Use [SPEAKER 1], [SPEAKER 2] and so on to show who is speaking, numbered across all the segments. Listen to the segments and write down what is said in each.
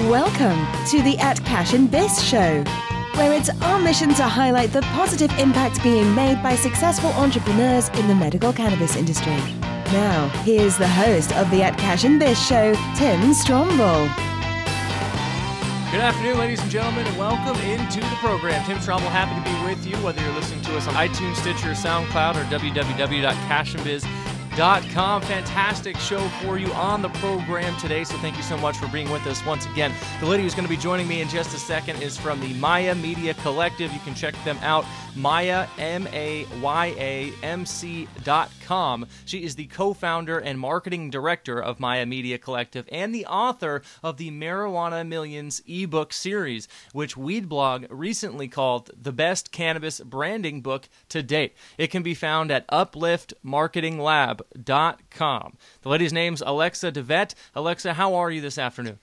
[SPEAKER 1] Welcome to the At Cash and Biz show, where it's our mission to highlight the positive impact being made by successful entrepreneurs in the medical cannabis industry. Now, here's the host of the At Cash and Biz show, Tim Strombel.
[SPEAKER 2] Good afternoon, ladies and gentlemen, and welcome into the program. Tim Strombel, happy to be with you, whether you're listening to us on iTunes, Stitcher, SoundCloud, or www.cashandbiz.com com. Fantastic show for you on the program today. So thank you so much for being with us once again. The lady who's going to be joining me in just a second is from the Maya Media Collective. You can check them out, Maya, M A Y A M C dot She is the co founder and marketing director of Maya Media Collective and the author of the Marijuana Millions ebook series, which Weedblog recently called the best cannabis branding book to date. It can be found at Uplift Marketing Lab com. The lady's name's Alexa Divett. Alexa, how are you this afternoon?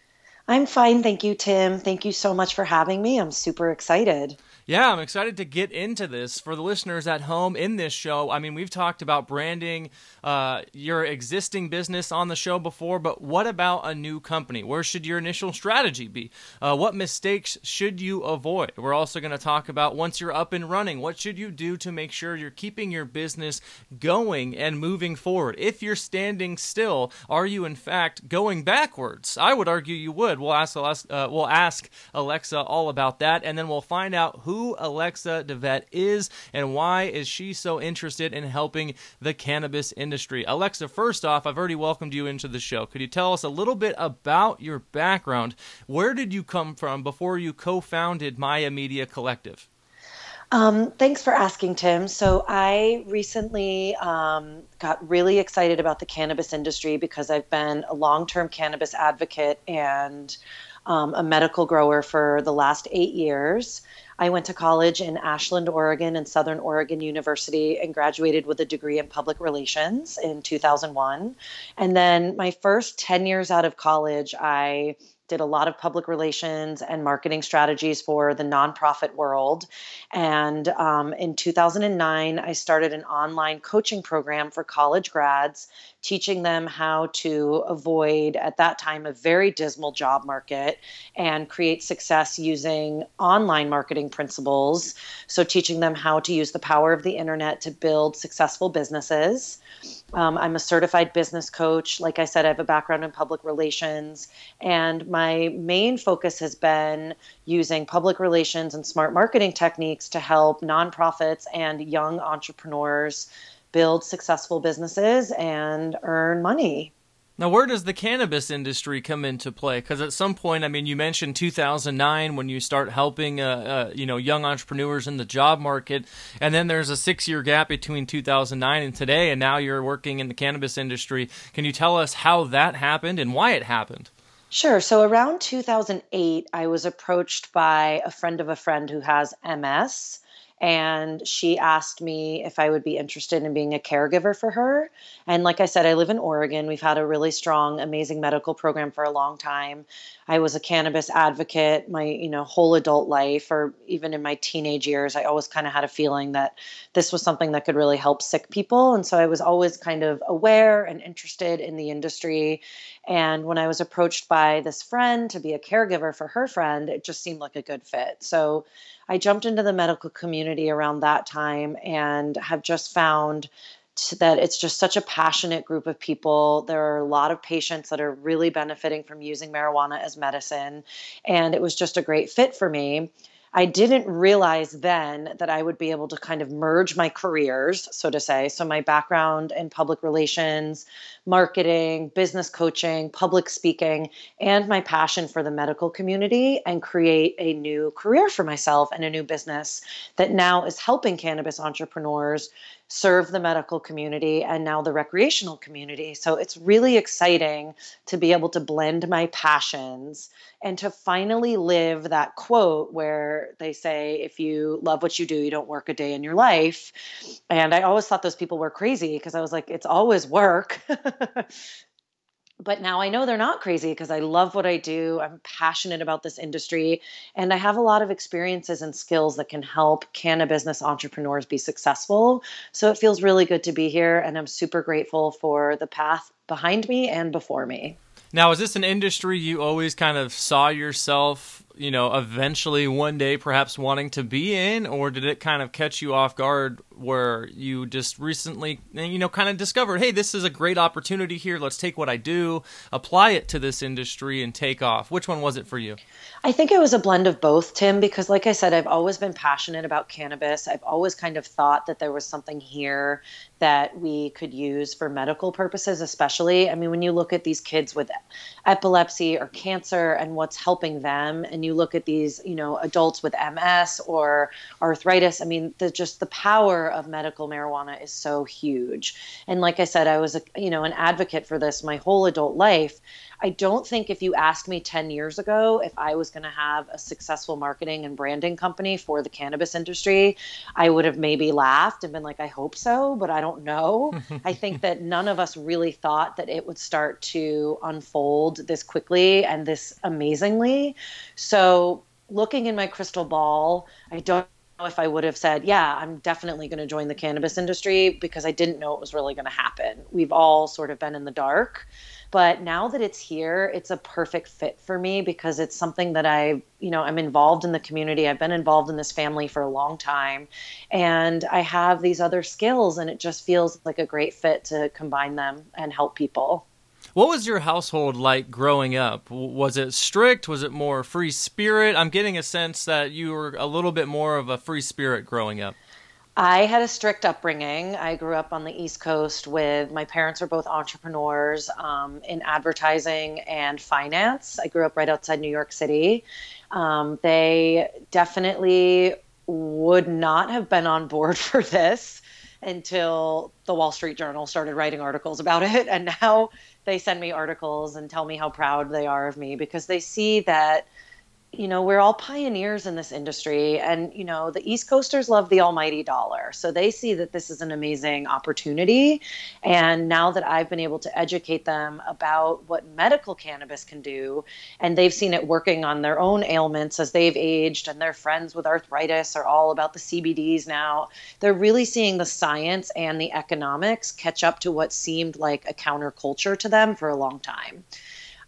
[SPEAKER 3] I'm fine. Thank you, Tim. Thank you so much for having me. I'm super excited.
[SPEAKER 2] Yeah, I'm excited to get into this for the listeners at home in this show. I mean, we've talked about branding uh, your existing business on the show before, but what about a new company? Where should your initial strategy be? Uh, what mistakes should you avoid? We're also going to talk about once you're up and running, what should you do to make sure you're keeping your business going and moving forward? If you're standing still, are you in fact going backwards? I would argue you would. We'll ask, uh, we'll ask Alexa all about that, and then we'll find out who who Alexa Divett is and why is she so interested in helping the cannabis industry. Alexa, first off, I've already welcomed you into the show. Could you tell us a little bit about your background? Where did you come from before you co-founded Maya Media Collective?
[SPEAKER 3] Um, thanks for asking, Tim. So, I recently um, got really excited about the cannabis industry because I've been a long term cannabis advocate and um, a medical grower for the last eight years. I went to college in Ashland, Oregon, and Southern Oregon University and graduated with a degree in public relations in 2001. And then my first 10 years out of college, I did a lot of public relations and marketing strategies for the nonprofit world. And um, in 2009, I started an online coaching program for college grads, teaching them how to avoid, at that time, a very dismal job market and create success using online marketing principles. So, teaching them how to use the power of the internet to build successful businesses. Um, I'm a certified business coach. Like I said, I have a background in public relations. And my main focus has been using public relations and smart marketing techniques to help nonprofits and young entrepreneurs build successful businesses and earn money.
[SPEAKER 2] Now, where does the cannabis industry come into play? Because at some point, I mean, you mentioned 2009 when you start helping, uh, uh, you know, young entrepreneurs in the job market, and then there's a six-year gap between 2009 and today, and now you're working in the cannabis industry. Can you tell us how that happened and why it happened?
[SPEAKER 3] Sure. So around 2008, I was approached by a friend of a friend who has MS and she asked me if I would be interested in being a caregiver for her. And like I said, I live in Oregon. We've had a really strong, amazing medical program for a long time. I was a cannabis advocate my, you know, whole adult life or even in my teenage years. I always kind of had a feeling that this was something that could really help sick people. And so I was always kind of aware and interested in the industry. And when I was approached by this friend to be a caregiver for her friend, it just seemed like a good fit. So I jumped into the medical community around that time and have just found that it's just such a passionate group of people. There are a lot of patients that are really benefiting from using marijuana as medicine. And it was just a great fit for me. I didn't realize then that I would be able to kind of merge my careers, so to say. So, my background in public relations, marketing, business coaching, public speaking, and my passion for the medical community and create a new career for myself and a new business that now is helping cannabis entrepreneurs serve the medical community and now the recreational community. So it's really exciting to be able to blend my passions and to finally live that quote where they say, if you love what you do, you don't work a day in your life. And I always thought those people were crazy because I was like, it's always work. but now I know they're not crazy because I love what I do. I'm passionate about this industry and I have a lot of experiences and skills that can help cannabis business entrepreneurs be successful. So it feels really good to be here and I'm super grateful for the path behind me and before me.
[SPEAKER 2] Now, is this an industry you always kind of saw yourself you know, eventually one day perhaps wanting to be in, or did it kind of catch you off guard where you just recently, eh, you know, kind of discovered, hey, this is a great opportunity here. Let's take what I do, apply it to this industry, and take off? Which one was it for you?
[SPEAKER 3] I think it was a blend of both, Tim, because like I said, I've always been passionate about cannabis. I've always kind of thought that there was something here that we could use for medical purposes, especially. I mean, when you look at these kids with epilepsy or cancer and what's helping them, and you look at these, you know, adults with MS or arthritis, I mean, the, just the power of medical marijuana is so huge. And like I said, I was, a, you know, an advocate for this my whole adult life. I don't think if you asked me 10 years ago if I was going to have a successful marketing and branding company for the cannabis industry, I would have maybe laughed and been like, I hope so, but I don't know. I think that none of us really thought that it would start to unfold this quickly and this amazingly. So, looking in my crystal ball, I don't know if I would have said, yeah, I'm definitely going to join the cannabis industry because I didn't know it was really going to happen. We've all sort of been in the dark. But now that it's here, it's a perfect fit for me because it's something that I, you know, I'm involved in the community. I've been involved in this family for a long time and I have these other skills and it just feels like a great fit to combine them and help people.
[SPEAKER 2] What was your household like growing up? Was it strict? Was it more free spirit? I'm getting a sense that you were a little bit more of a free spirit growing up.
[SPEAKER 3] I had a strict upbringing. I grew up on the East Coast with my parents are both entrepreneurs um, in advertising and finance. I grew up right outside New York City. Um, they definitely would not have been on board for this until the Wall Street Journal started writing articles about it. And now they send me articles and tell me how proud they are of me because they see that you know, we're all pioneers in this industry. And, you know, the East Coasters love the almighty dollar. So they see that this is an amazing opportunity. And now that I've been able to educate them about what medical cannabis can do, and they've seen it working on their own ailments as they've aged, and their friends with arthritis are all about the CBDs now, they're really seeing the science and the economics catch up to what seemed like a counterculture to them for a long time.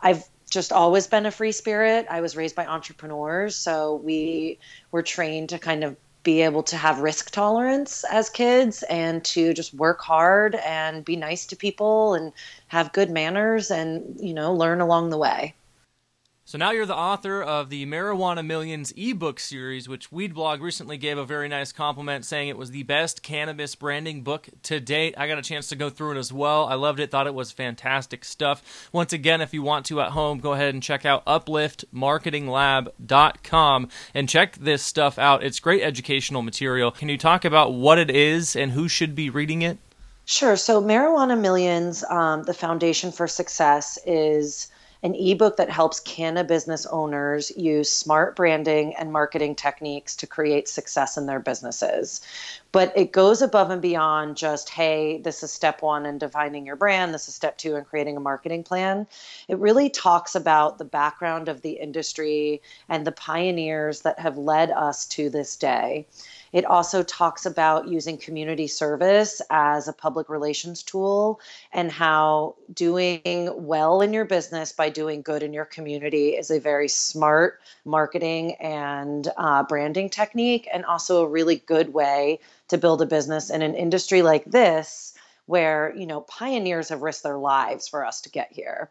[SPEAKER 3] I've just always been a free spirit. I was raised by entrepreneurs, so we were trained to kind of be able to have risk tolerance as kids and to just work hard and be nice to people and have good manners and you know learn along the way.
[SPEAKER 2] So now you're the author of the Marijuana Millions ebook series, which Weedblog recently gave a very nice compliment, saying it was the best cannabis branding book to date. I got a chance to go through it as well. I loved it, thought it was fantastic stuff. Once again, if you want to at home, go ahead and check out upliftmarketinglab.com and check this stuff out. It's great educational material. Can you talk about what it is and who should be reading it?
[SPEAKER 3] Sure. So, Marijuana Millions, um, the foundation for success, is an ebook that helps cannabis business owners use smart branding and marketing techniques to create success in their businesses. But it goes above and beyond just, hey, this is step one in defining your brand, this is step two in creating a marketing plan. It really talks about the background of the industry and the pioneers that have led us to this day. It also talks about using community service as a public relations tool and how doing well in your business by doing good in your community is a very smart marketing and uh, branding technique, and also a really good way to build a business in an industry like this where you know pioneers have risked their lives for us to get here.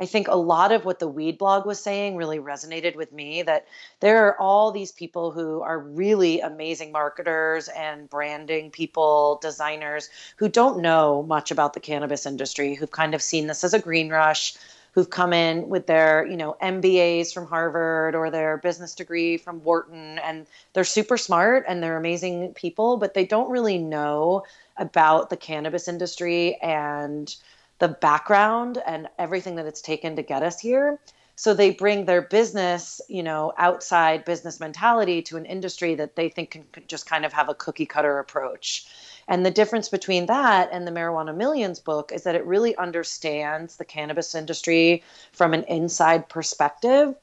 [SPEAKER 3] I think a lot of what the weed blog was saying really resonated with me that there are all these people who are really amazing marketers and branding people, designers who don't know much about the cannabis industry, who've kind of seen this as a green rush, who've come in with their, you know, MBAs from Harvard or their business degree from Wharton and they're super smart and they're amazing people, but they don't really know about the cannabis industry and the background and everything that it's taken to get us here. So they bring their business, you know, outside business mentality to an industry that they think can just kind of have a cookie cutter approach. And the difference between that and the Marijuana Millions book is that it really understands the cannabis industry from an inside perspective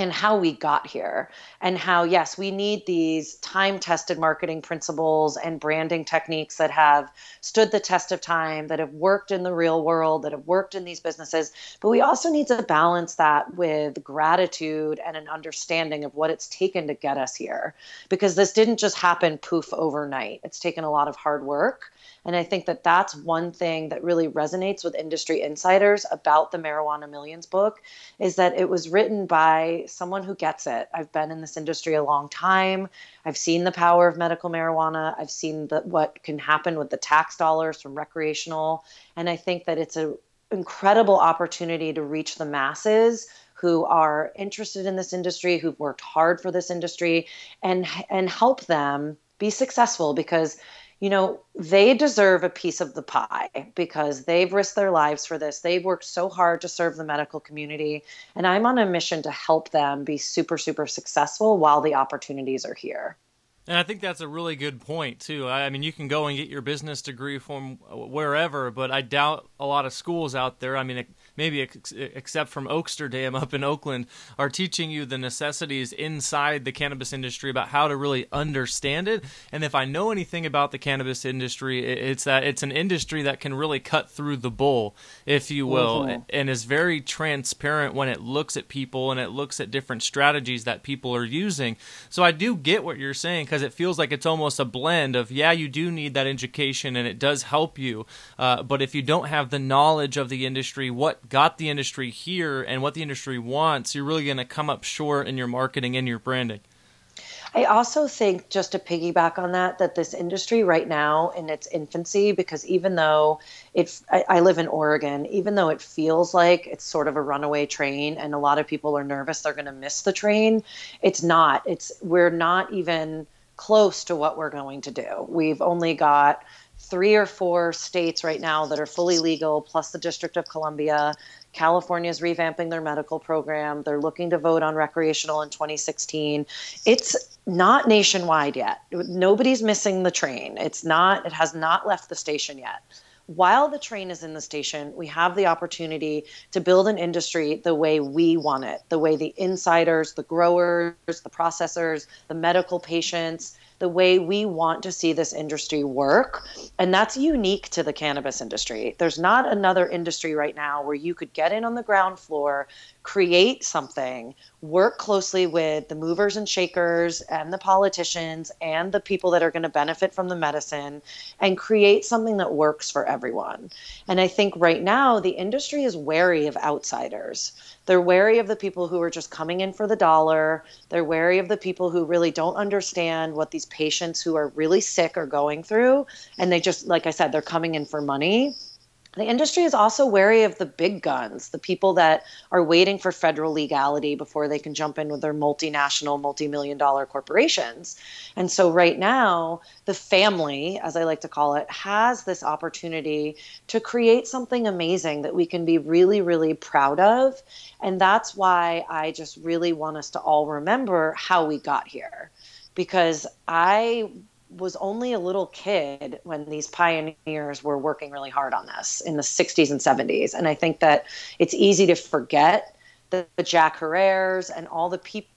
[SPEAKER 3] and how we got here and how yes we need these time tested marketing principles and branding techniques that have stood the test of time that have worked in the real world that have worked in these businesses. But we also need to balance that with gratitude and an understanding of what it's taken to get us here. Because this didn't just happen poof overnight. It's taken a lot of hard work. And I think that that's one thing that really resonates with industry insiders about the Marijuana Millions book is that it was written by someone who gets it. I've been in this industry a long time. I've seen the power of medical marijuana. I've seen the, what can happen with the tax dollars from recreational. And I think that it's an incredible opportunity to reach the masses who are interested in this industry, who've worked hard for this industry, and and help them be successful because you know, they deserve a piece of the pie because they've risked their lives for this. They've worked so hard to serve the medical community. And I'm on a mission to help them be super, super successful while the opportunities are here.
[SPEAKER 2] And I think that's a really good point too. I mean, you can go and get your business degree from wherever, but I doubt a lot of schools out there. I mean, maybe ex- except from Oaksterdam up in Oakland, are teaching you the necessities inside the cannabis industry about how to really understand it. And if I know anything about the cannabis industry, it's that it's an industry that can really cut through the bull, if you will, mm-hmm. and is very transparent when it looks at people and it looks at different strategies that people are using. So I do get what you're saying because it feels like it's almost a blend of yeah, you do need that education and it does help you, uh, but if you don't have the knowledge of the industry, what got the industry here and what the industry wants, you're really going to come up short in your marketing and your branding.
[SPEAKER 3] I also think, just to piggyback on that, that this industry right now in its infancy, because even though it, I, I, live in Oregon, even though it feels like it's sort of a runaway train and a lot of people are nervous they're going to miss the train, it's not. It's we're not even close to what we're going to do. We've only got three or four states right now that are fully legal, plus the District of Columbia. California is revamping their medical program. They're looking to vote on recreational in 2016. It's not nationwide yet. Nobody's missing the train. It's not, it has not left the station yet. While the train is in the station, we have the opportunity to build an industry the way we want it, the way the insiders, the growers, the processors, the medical patients, the way we want to see this industry work. And that's unique to the cannabis industry. There's not another industry right now where you could get in on the ground floor, create something, work closely with the movers and shakers and the politicians and the people that are going to benefit from the medicine and create something that works for everyone. And I think right now the industry is wary of outsiders. They're wary of the people who are just coming in for the dollar. They're wary of the people who really don't understand what these patients who are really sick are going through. And they just, like I said, they're coming in for money the industry is also wary of the big guns, the people that are waiting for federal legality before they can jump in with their multinational, multi million dollar corporations. And so, right now, the family, as I like to call it, has this opportunity to create something amazing that we can be really, really proud of. And that's why I just really want us to all remember how we got here. Because I was only a little kid when these pioneers were working really hard on this in the 60s and 70s. And I think that it's easy to forget the, the Jack Herer's and all the people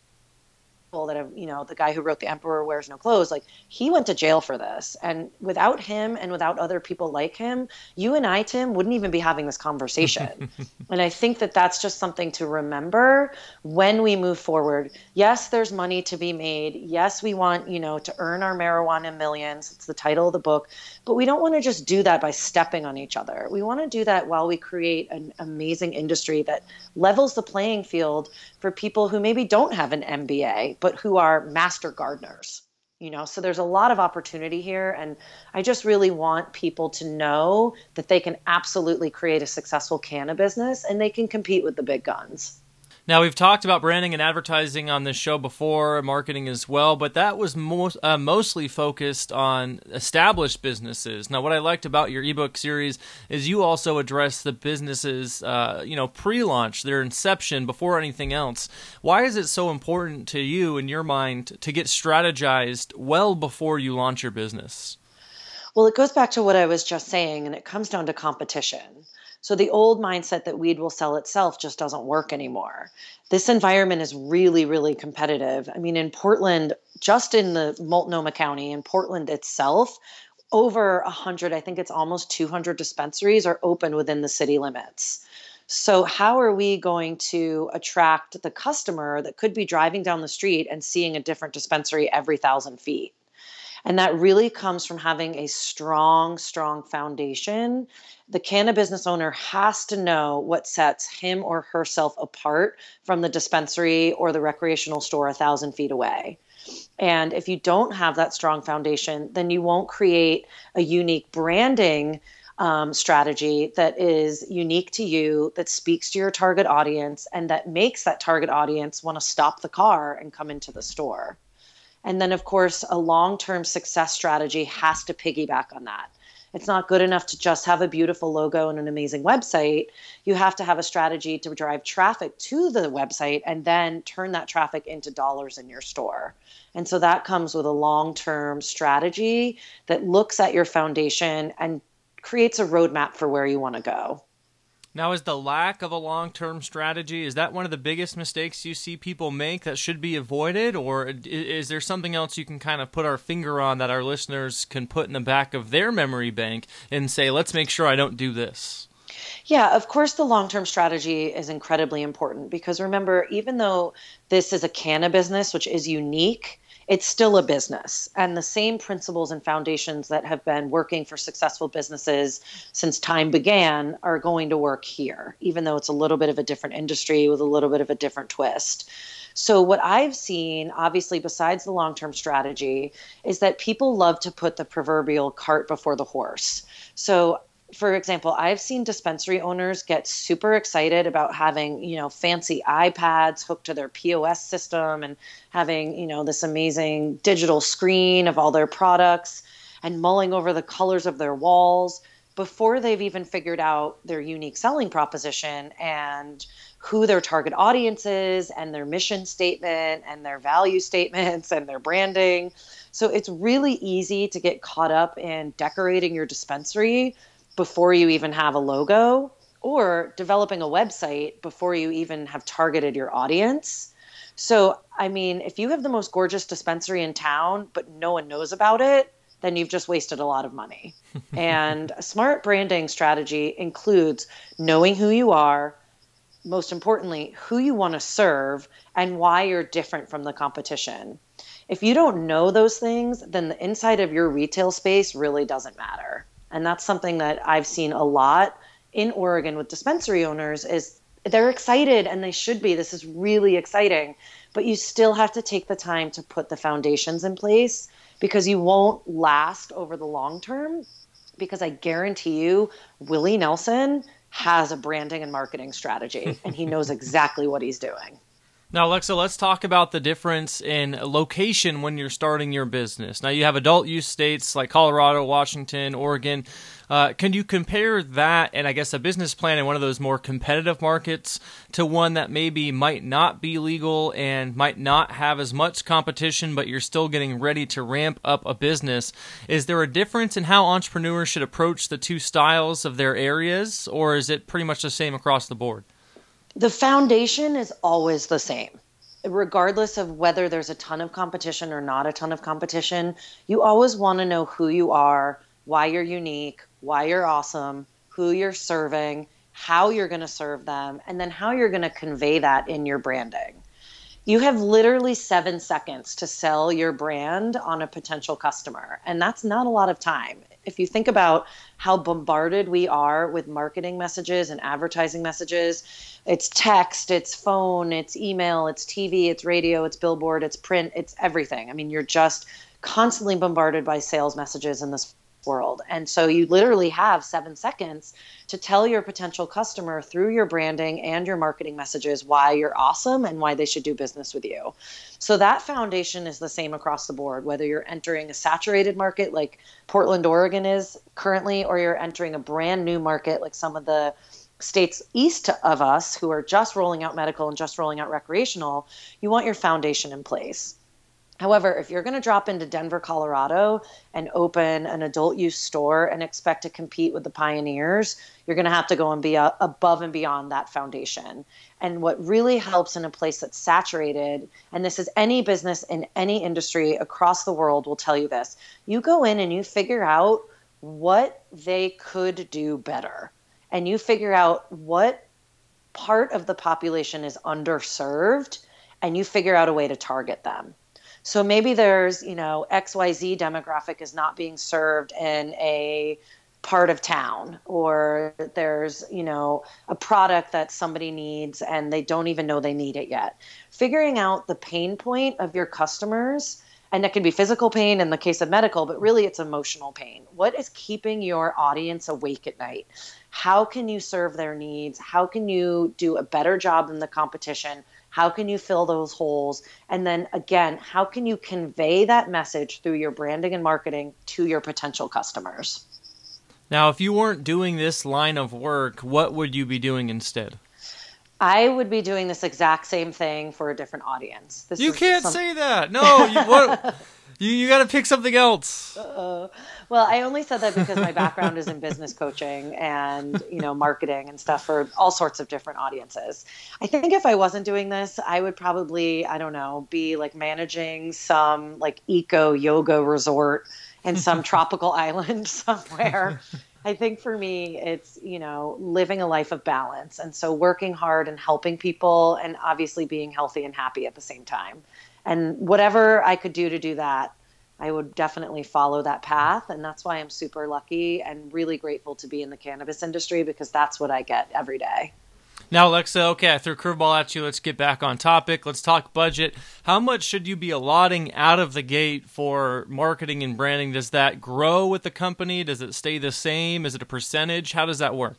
[SPEAKER 3] that have, you know, the guy who wrote The Emperor Wears No Clothes, like he went to jail for this. And without him and without other people like him, you and I, Tim, wouldn't even be having this conversation. and I think that that's just something to remember when we move forward. Yes, there's money to be made. Yes, we want, you know, to earn our marijuana millions. It's the title of the book. But we don't want to just do that by stepping on each other. We want to do that while we create an amazing industry that levels the playing field for people who maybe don't have an MBA but who are master gardeners you know so there's a lot of opportunity here and i just really want people to know that they can absolutely create a successful cannabis business and they can compete with the big guns
[SPEAKER 2] now, we've talked about branding and advertising on this show before, marketing as well, but that was most, uh, mostly focused on established businesses. Now, what I liked about your ebook series is you also address the businesses, uh, you know, pre launch, their inception, before anything else. Why is it so important to you, in your mind, to get strategized well before you launch your business?
[SPEAKER 3] Well, it goes back to what I was just saying, and it comes down to competition So the old mindset that weed will sell itself just doesn't work anymore. This environment is really, really competitive. I mean, in Portland, just in the Multnomah County, in Portland itself, over 100, I think it's almost 200 dispensaries are open within the city limits. So, how are we going to attract the customer that could be driving down the street and seeing a different dispensary every thousand feet? And that really comes from having a strong, strong foundation. The cannabis business owner has to know what sets him or herself apart from the dispensary or the recreational store a thousand feet away. And if you don't have that strong foundation, then you won't create a unique branding um, strategy that is unique to you, that speaks to your target audience, and that makes that target audience want to stop the car and come into the store. And then, of course, a long term success strategy has to piggyback on that. It's not good enough to just have a beautiful logo and an amazing website. You have to have a strategy to drive traffic to the website and then turn that traffic into dollars in your store. And so that comes with a long term strategy that looks at your foundation and creates a roadmap for where you want to go.
[SPEAKER 2] Now, is the lack of a long term strategy, is that one of the biggest mistakes you see people make that should be avoided? Or is there something else you can kind of put our finger on that our listeners can put in the back of their memory bank and say, let's make sure I don't do this?
[SPEAKER 3] Yeah, of course, the long term strategy is incredibly important because remember, even though this is a canna business, which is unique, it's still a business. And the same principles and foundations that have been working for successful businesses since time began are going to work here, even though it's a little bit of a different industry with a little bit of a different twist. So, what I've seen, obviously, besides the long term strategy, is that people love to put the proverbial cart before the horse. So, for example, I've seen dispensary owners get super excited about having, you know, fancy iPads hooked to their POS system and having, you know, this amazing digital screen of all their products and mulling over the colors of their walls before they've even figured out their unique selling proposition and who their target audience is and their mission statement and their value statements and their branding. So it's really easy to get caught up in decorating your dispensary before you even have a logo or developing a website before you even have targeted your audience. So, I mean, if you have the most gorgeous dispensary in town, but no one knows about it, then you've just wasted a lot of money. and a smart branding strategy includes knowing who you are, most importantly, who you want to serve, and why you're different from the competition. If you don't know those things, then the inside of your retail space really doesn't matter and that's something that I've seen a lot in Oregon with dispensary owners is they're excited and they should be. This is really exciting, but you still have to take the time to put the foundations in place because you won't last over the long term because I guarantee you Willie Nelson has a branding and marketing strategy and he knows exactly what he's doing.
[SPEAKER 2] Now, Alexa, let's talk about the difference in location when you're starting your business. Now, you have adult use states like Colorado, Washington, Oregon. Uh, can you compare that and I guess a business plan in one of those more competitive markets to one that maybe might not be legal and might not have as much competition, but you're still getting ready to ramp up a business? Is there a difference in how entrepreneurs should approach the two styles of their areas, or is it pretty much the same across the board?
[SPEAKER 3] The foundation is always the same regardless of whether there's a ton of competition or not a ton of competition you always want to know who you are why you're unique why you're awesome who you're serving how you're going to serve them and then how you're going to convey that in your branding you have literally seven seconds to sell your brand on a potential customer. And that's not a lot of time. If you think about how bombarded we are with marketing messages and advertising messages, it's text, it's phone, it's email, it's TV, it's radio, it's billboard, it's print, it's everything. I mean, you're just constantly bombarded by sales messages in this world. And so you literally have seven seconds to tell your potential customer through your branding and your marketing messages why you're awesome and why they should do business with you. So that foundation is the same across the board, whether you're entering a saturated market like Portland, Oregon is currently, or you're entering a brand new market like some of the states east of us who are just rolling out medical and just rolling out recreational, you want your foundation in place. However, if you're going to drop into Denver, Colorado and open an adult use store and expect to compete with the pioneers, you're going to have to go and be a, above and beyond that foundation. And what really helps in a place that's saturated, and this is any business in any industry across the world will tell you this you go in and you figure out what they could do better. And you figure out what part of the population is underserved and you figure out a way to target them. So maybe there's, you know, XYZ demographic is not being served in a part of town or there's, you know, a product that somebody needs and they don't even know they need it yet. Figuring out the pain point of your customers and that can be physical pain in the case of medical, but really it's emotional pain. What is keeping your audience awake at night? How can you serve their needs? How can you do a better job than the competition? How can you fill those holes? And then again, how can you convey that message through your branding and marketing to your potential customers?
[SPEAKER 2] Now, if you weren't doing this line of work, what would you be doing instead?
[SPEAKER 3] I would be doing this exact same thing for a different audience. This
[SPEAKER 2] you can't some... say that. No, you, what, you, you got to pick something else.
[SPEAKER 3] Uh, well, I only said that because my background is in business coaching and you know marketing and stuff for all sorts of different audiences. I think if I wasn't doing this, I would probably I don't know be like managing some like eco yoga resort in some tropical island somewhere. I think for me, it's, you know, living a life of balance. And so working hard and helping people and obviously being healthy and happy at the same time. And whatever I could do to do that, I would definitely follow that path. And that's why I'm super lucky and really grateful to be in the cannabis industry because that's what I get every day.
[SPEAKER 2] Now, Alexa, okay, I threw a curveball at you. Let's get back on topic. Let's talk budget. How much should you be allotting out of the gate for marketing and branding? Does that grow with the company? Does it stay the same? Is it a percentage? How does that work?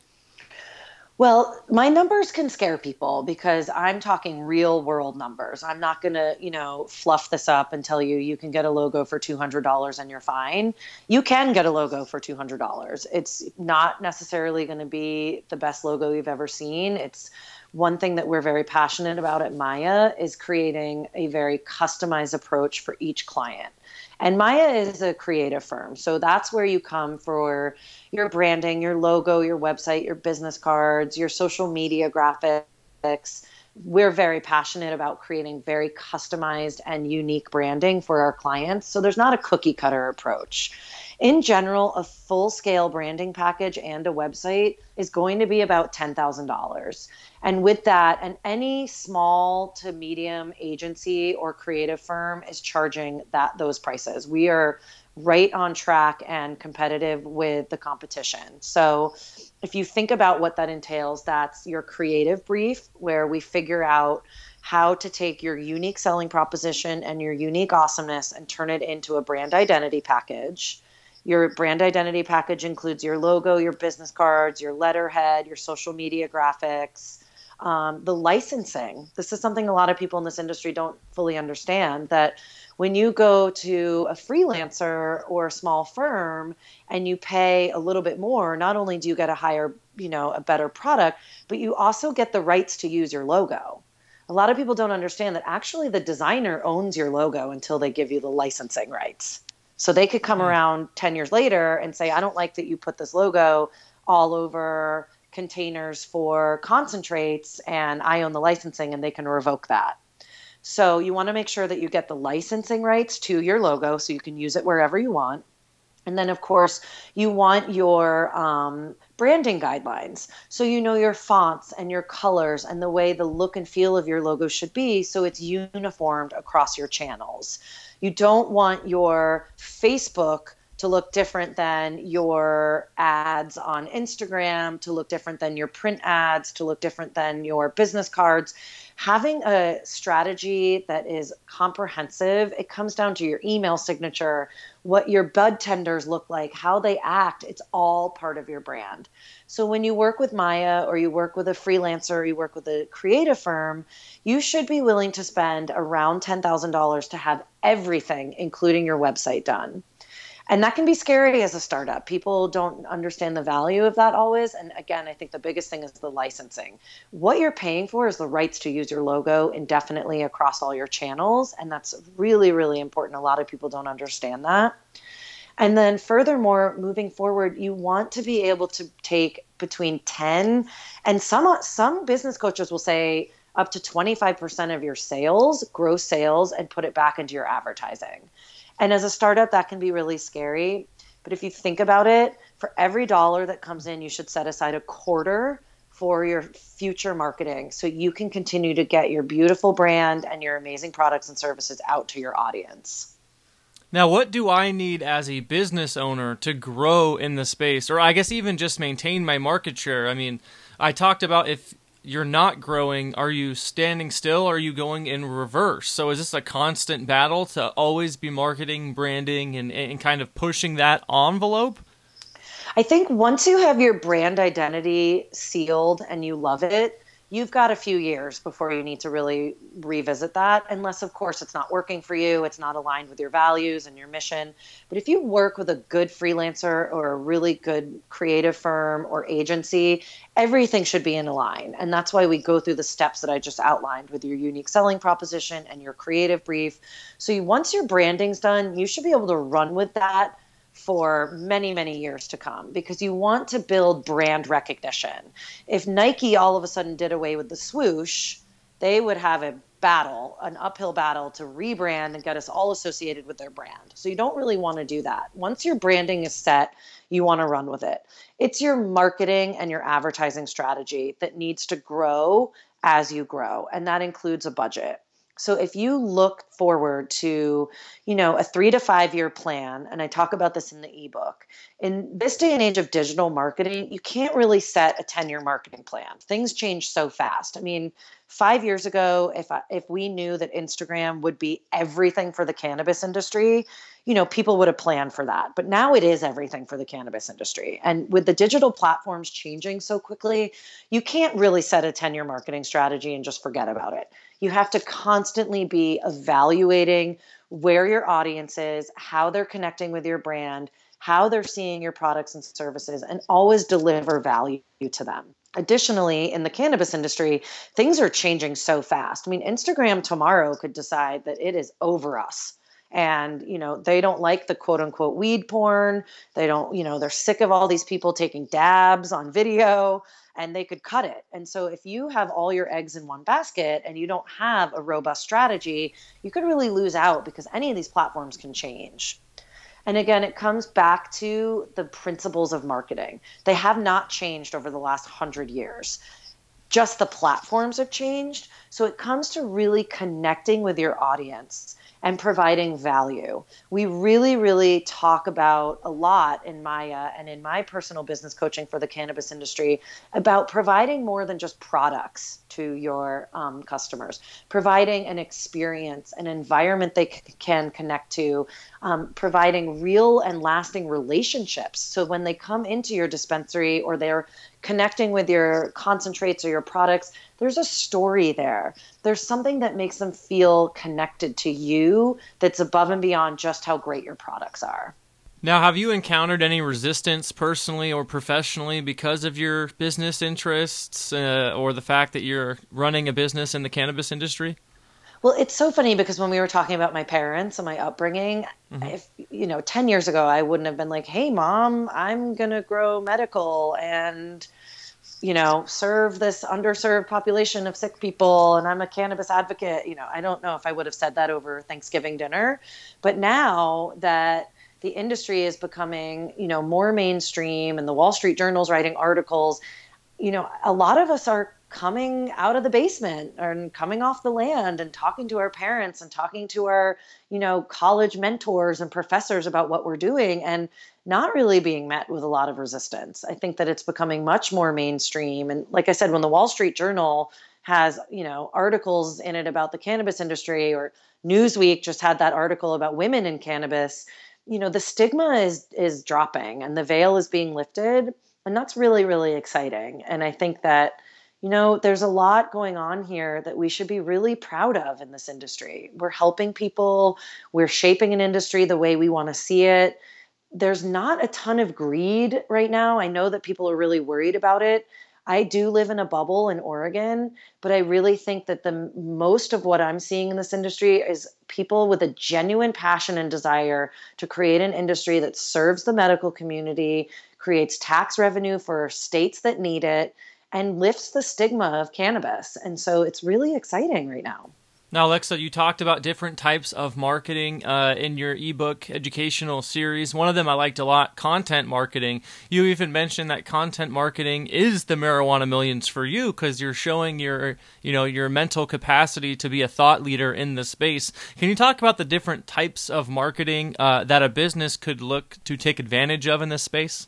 [SPEAKER 3] Well, my numbers can scare people because I'm talking real world numbers. I'm not going to, you know, fluff this up and tell you you can get a logo for $200 and you're fine. You can get a logo for $200. It's not necessarily going to be the best logo you've ever seen. It's one thing that we're very passionate about at Maya is creating a very customized approach for each client. And Maya is a creative firm. So that's where you come for your branding, your logo, your website, your business cards, your social media graphics. We're very passionate about creating very customized and unique branding for our clients. So there's not a cookie cutter approach. In general, a full scale branding package and a website is going to be about $10,000. And with that, and any small to medium agency or creative firm is charging that those prices. We are right on track and competitive with the competition. So if you think about what that entails, that's your creative brief where we figure out how to take your unique selling proposition and your unique awesomeness and turn it into a brand identity package. Your brand identity package includes your logo, your business cards, your letterhead, your social media graphics, um, the licensing. This is something a lot of people in this industry don't fully understand that when you go to a freelancer or a small firm and you pay a little bit more, not only do you get a higher, you know, a better product, but you also get the rights to use your logo. A lot of people don't understand that actually the designer owns your logo until they give you the licensing rights. So they could come mm-hmm. around 10 years later and say, I don't like that you put this logo all over containers for concentrates and I own the licensing and they can revoke that. So you want to make sure that you get the licensing rights to your logo so you can use it wherever you want. And then, of course, you want your um, branding guidelines. So you know your fonts and your colors and the way the look and feel of your logo should be so it's uniformed across your channels. You don't want your Facebook to look different than your ads on Instagram, to look different than your print ads, to look different than your business cards. Having a strategy that is comprehensive, it comes down to your email signature, what your bud tenders look like, how they act. It's all part of your brand. So when you work with Maya or you work with a freelancer or you work with a creative firm, you should be willing to spend around $10,000 to have everything, including your website, done. And that can be scary as a startup. People don't understand the value of that always. And again, I think the biggest thing is the licensing. What you're paying for is the rights to use your logo indefinitely across all your channels. And that's really, really important. A lot of people don't understand that. And then, furthermore, moving forward, you want to be able to take between 10 and some some business coaches will say up to 25% of your sales, gross sales, and put it back into your advertising. And as a startup, that can be really scary. But if you think about it, for every dollar that comes in, you should set aside a quarter for your future marketing so you can continue to get your beautiful brand and your amazing products and services out to your audience.
[SPEAKER 2] Now, what do I need as a business owner to grow in the space, or I guess even just maintain my market share? I mean, I talked about if you're not growing, are you standing still? Are you going in reverse? So is this a constant battle to always be marketing, branding, and, and kind of pushing that envelope?
[SPEAKER 3] I think once you have your brand identity sealed and you love it, you've got a few years before you need to really revisit that unless of course it's not working for you it's not aligned with your values and your mission. But if you work with a good freelancer or a really good creative firm or agency everything should be in line. And that's why we go through the steps that i just outlined with your unique selling proposition and your creative brief. So you, once your branding's done you should be able to run with that for many, many years to come because you want to build brand recognition. If Nike all of a sudden did away with the swoosh, they would have a battle, an uphill battle to rebrand and get us all associated with their brand. So you don't really want to do that. Once your branding is set, you want to run with it. It's your marketing and your advertising strategy that needs to grow as you grow, and that includes a budget. So if you look forward to, you know, a 3 to 5 year plan and I talk about this in the ebook. In this day and age of digital marketing, you can't really set a 10 year marketing plan. Things change so fast. I mean, 5 years ago if I, if we knew that Instagram would be everything for the cannabis industry, you know, people would have planned for that. But now it is everything for the cannabis industry. And with the digital platforms changing so quickly, you can't really set a 10 year marketing strategy and just forget about it you have to constantly be evaluating where your audience is, how they're connecting with your brand, how they're seeing your products and services, and always deliver value to them. Additionally, in the cannabis industry, things are changing so fast. I mean, Instagram tomorrow could decide that it is over us and you know they don't like the quote unquote weed porn they don't you know they're sick of all these people taking dabs on video and they could cut it. And so if you have all your eggs in one basket and you don't have a robust strategy, you could really lose out because any of these platforms can change. And again, it comes back to the principles of marketing. They have not changed over the last hundred years. Just the platforms have changed. So it comes to really connecting with your audience and providing value. We really, really talk about a lot in Maya and in my personal business coaching for the cannabis industry about providing more than just products to your um, customers, providing an experience, an environment they c- can connect to, um, providing real and lasting relationships. So when they come into your dispensary or they're connecting with your concentrates or your products, there's a story there. There's something that makes them feel connected to you that's above and beyond just how great your products are.
[SPEAKER 2] Now, have you encountered any resistance personally or professionally because of your business interests uh, or the fact that you're running a business in the cannabis industry?
[SPEAKER 3] Well, it's so funny because when we were talking about my parents and my upbringing, mm-hmm. if you know, 10 years ago I wouldn't have been like, "Hey mom, I'm going to grow medical and you know, serve this underserved population of sick people and I'm a cannabis advocate. You know, I don't know if I would have said that over Thanksgiving dinner. But now that the industry is becoming, you know, more mainstream and the Wall Street Journal's writing articles, you know, a lot of us are coming out of the basement and coming off the land and talking to our parents and talking to our you know college mentors and professors about what we're doing and not really being met with a lot of resistance. I think that it's becoming much more mainstream. And like i said when the wall street journal has you know articles in it about the cannabis industry or newsweek just had that article about women in cannabis you know the stigma is is dropping and the veil is being lifted and that's really really exciting and i think that you know, there's a lot going on here that we should be really proud of in this industry. We're helping people, we're shaping an industry the way we want to see it. there's not a ton of greed right now. I know that people are really worried about it. I do live in a bubble in Oregon, but I really think that the most of what I'm seeing in this industry is people with a genuine passion and desire to create an industry that serves the medical community, creates tax revenue for states that need it, and lifts the stigma of cannabis. And so it's really exciting right now.
[SPEAKER 2] Now, Alexa, you talked about different types of marketing uh, in your ebook educational series. One of them I liked a lot content marketing. You even mentioned that content marketing is the marijuana millions for you because you're showing your, you know, your mental capacity to be a thought leader in the space. Can you talk about the different types of marketing uh, that a business could look to take advantage of in this space?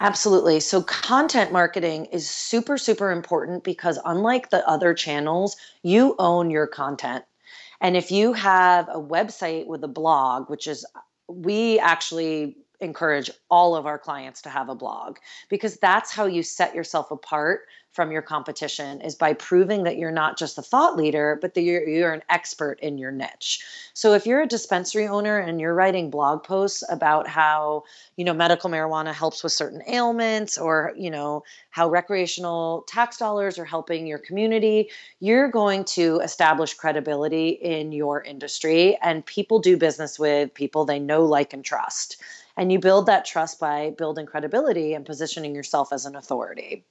[SPEAKER 3] Absolutely. So, content marketing is super, super important because, unlike the other channels, you own your content. And if you have a website with a blog, which is, we actually encourage all of our clients to have a blog because that's how you set yourself apart from your competition is by proving that you're not just a thought leader, but that you're, you're an expert in your niche. So if you're a dispensary owner and you're writing blog posts about how, you know, medical marijuana helps with certain ailments or, you know, how recreational tax dollars are helping your community, you're going to establish credibility in your industry and people do business with people they know, like, and trust. And you build that trust by building credibility and positioning yourself as an authority.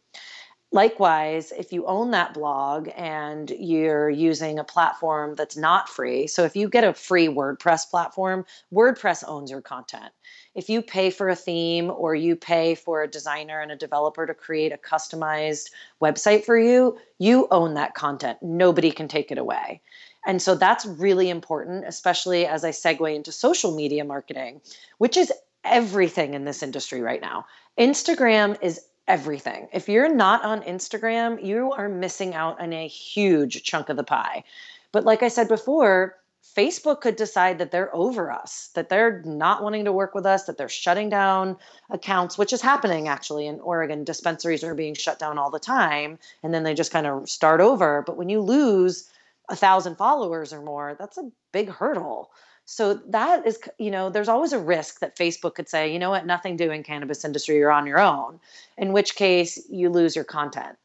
[SPEAKER 3] Likewise, if you own that blog and you're using a platform that's not free, so if you get a free WordPress platform, WordPress owns your content. If you pay for a theme or you pay for a designer and a developer to create a customized website for you, you own that content. Nobody can take it away. And so that's really important, especially as I segue into social media marketing, which is everything in this industry right now. Instagram is everything. If you're not on Instagram, you are missing out on a huge chunk of the pie. But like I said before, Facebook could decide that they're over us, that they're not wanting to work with us, that they're shutting down accounts, which is happening actually in Oregon. Dispensaries are being shut down all the time, and then they just kind of start over. But when you lose a thousand followers or more, that's a big hurdle. So that is, you know, there's always a risk that Facebook could say, you know what, nothing doing cannabis industry, you're on your own, in which case you lose your content.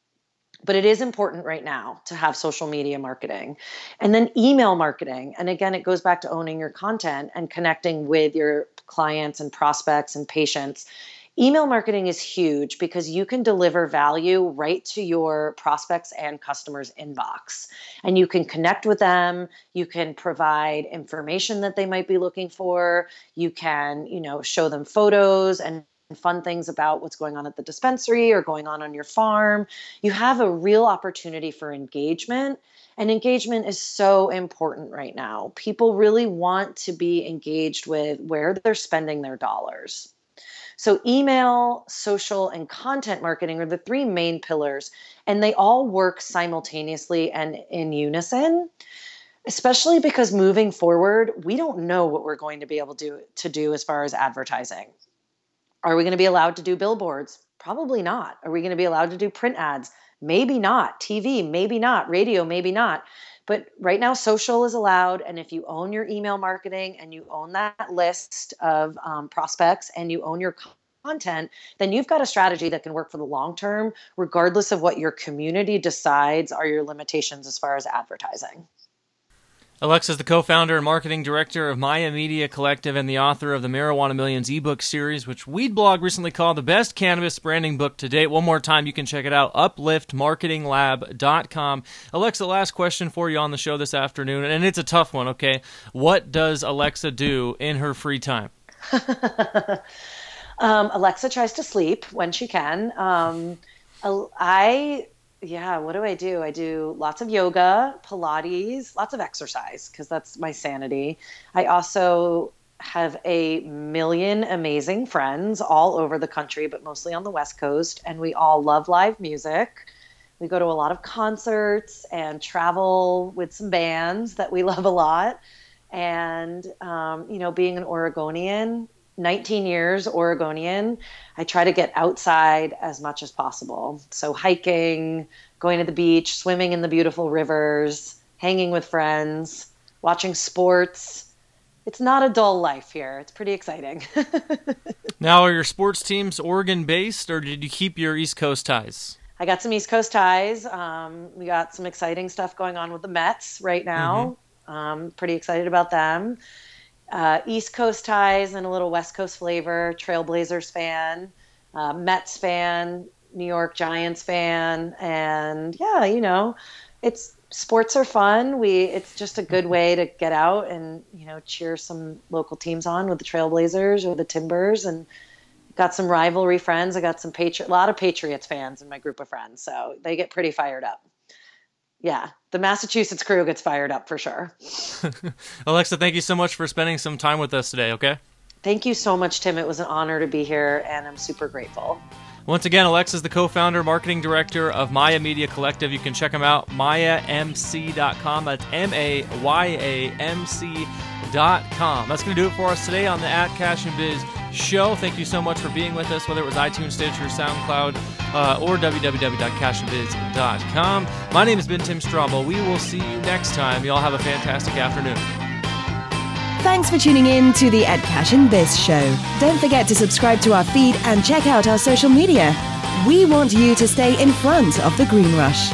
[SPEAKER 3] But it is important right now to have social media marketing and then email marketing. And again, it goes back to owning your content and connecting with your clients and prospects and patients Email marketing is huge because you can deliver value right to your prospects and customers' inbox. And you can connect with them, you can provide information that they might be looking for, you can, you know, show them photos and fun things about what's going on at the dispensary or going on on your farm. You have a real opportunity for engagement. And engagement is so important right now. People really want to be engaged with where they're spending their dollars. So, email, social, and content marketing are the three main pillars, and they all work simultaneously and in unison. Especially because moving forward, we don't know what we're going to be able to, to do as far as advertising. Are we going to be allowed to do billboards? Probably not. Are we going to be allowed to do print ads? Maybe not. TV, maybe not. Radio, maybe not. But right now, social is allowed. And if you own your email marketing and you own that list of um, prospects and you own your content, then you've got a strategy that can work for the long term, regardless of what your community decides are your limitations as far as advertising.
[SPEAKER 2] Alexa is the co founder and marketing director of Maya Media Collective and the author of the Marijuana Millions ebook series, which Weedblog recently called the best cannabis branding book to date. One more time, you can check it out upliftmarketinglab.com. Alexa, last question for you on the show this afternoon, and it's a tough one, okay? What does Alexa do in her free time?
[SPEAKER 3] um, Alexa tries to sleep when she can. Um, I yeah, what do I do? I do lots of yoga, Pilates, lots of exercise because that's my sanity. I also have a million amazing friends all over the country, but mostly on the West Coast, and we all love live music. We go to a lot of concerts and travel with some bands that we love a lot. And, um, you know, being an Oregonian, 19 years Oregonian, I try to get outside as much as possible. So, hiking, going to the beach, swimming in the beautiful rivers, hanging with friends, watching sports. it's not a dull life here. It's pretty exciting.
[SPEAKER 2] now, are your sports teams Oregon based, or did you keep your East Coast ties?
[SPEAKER 3] I got some East Coast ties. Um, we got some exciting stuff going on with the Mets right now. Mm-hmm. Um, pretty excited about them. Uh, East Coast ties and a little West Coast flavor. Trailblazers fan, uh, Mets fan, New York Giants fan, and yeah, you know, it's sports are fun. We it's just a good way to get out and you know cheer some local teams on with the Trailblazers or the Timbers and got some rivalry friends. I got some Patriot, a lot of Patriots fans in my group of friends, so they get pretty fired up. Yeah, the Massachusetts crew gets fired up for sure.
[SPEAKER 2] Alexa, thank you so much for spending some time with us today. Okay.
[SPEAKER 3] Thank you so much, Tim. It was an honor to be here, and I'm super grateful.
[SPEAKER 2] Once again, Alexa is the co founder, marketing director of Maya Media Collective. You can check them out, mayamc.com. That's M A Y A M C.com. That's going to do it for us today on the At Cash and Biz show. Thank you so much for being with us, whether it was iTunes, Stitcher, SoundCloud, uh, or www.cashandbiz.com. My name has been Tim Strombel. We will see you next time. Y'all have a fantastic afternoon.
[SPEAKER 1] Thanks for tuning in to the At Cash and Biz show. Don't forget to subscribe to our feed and check out our social media. We want you to stay in front of the green rush.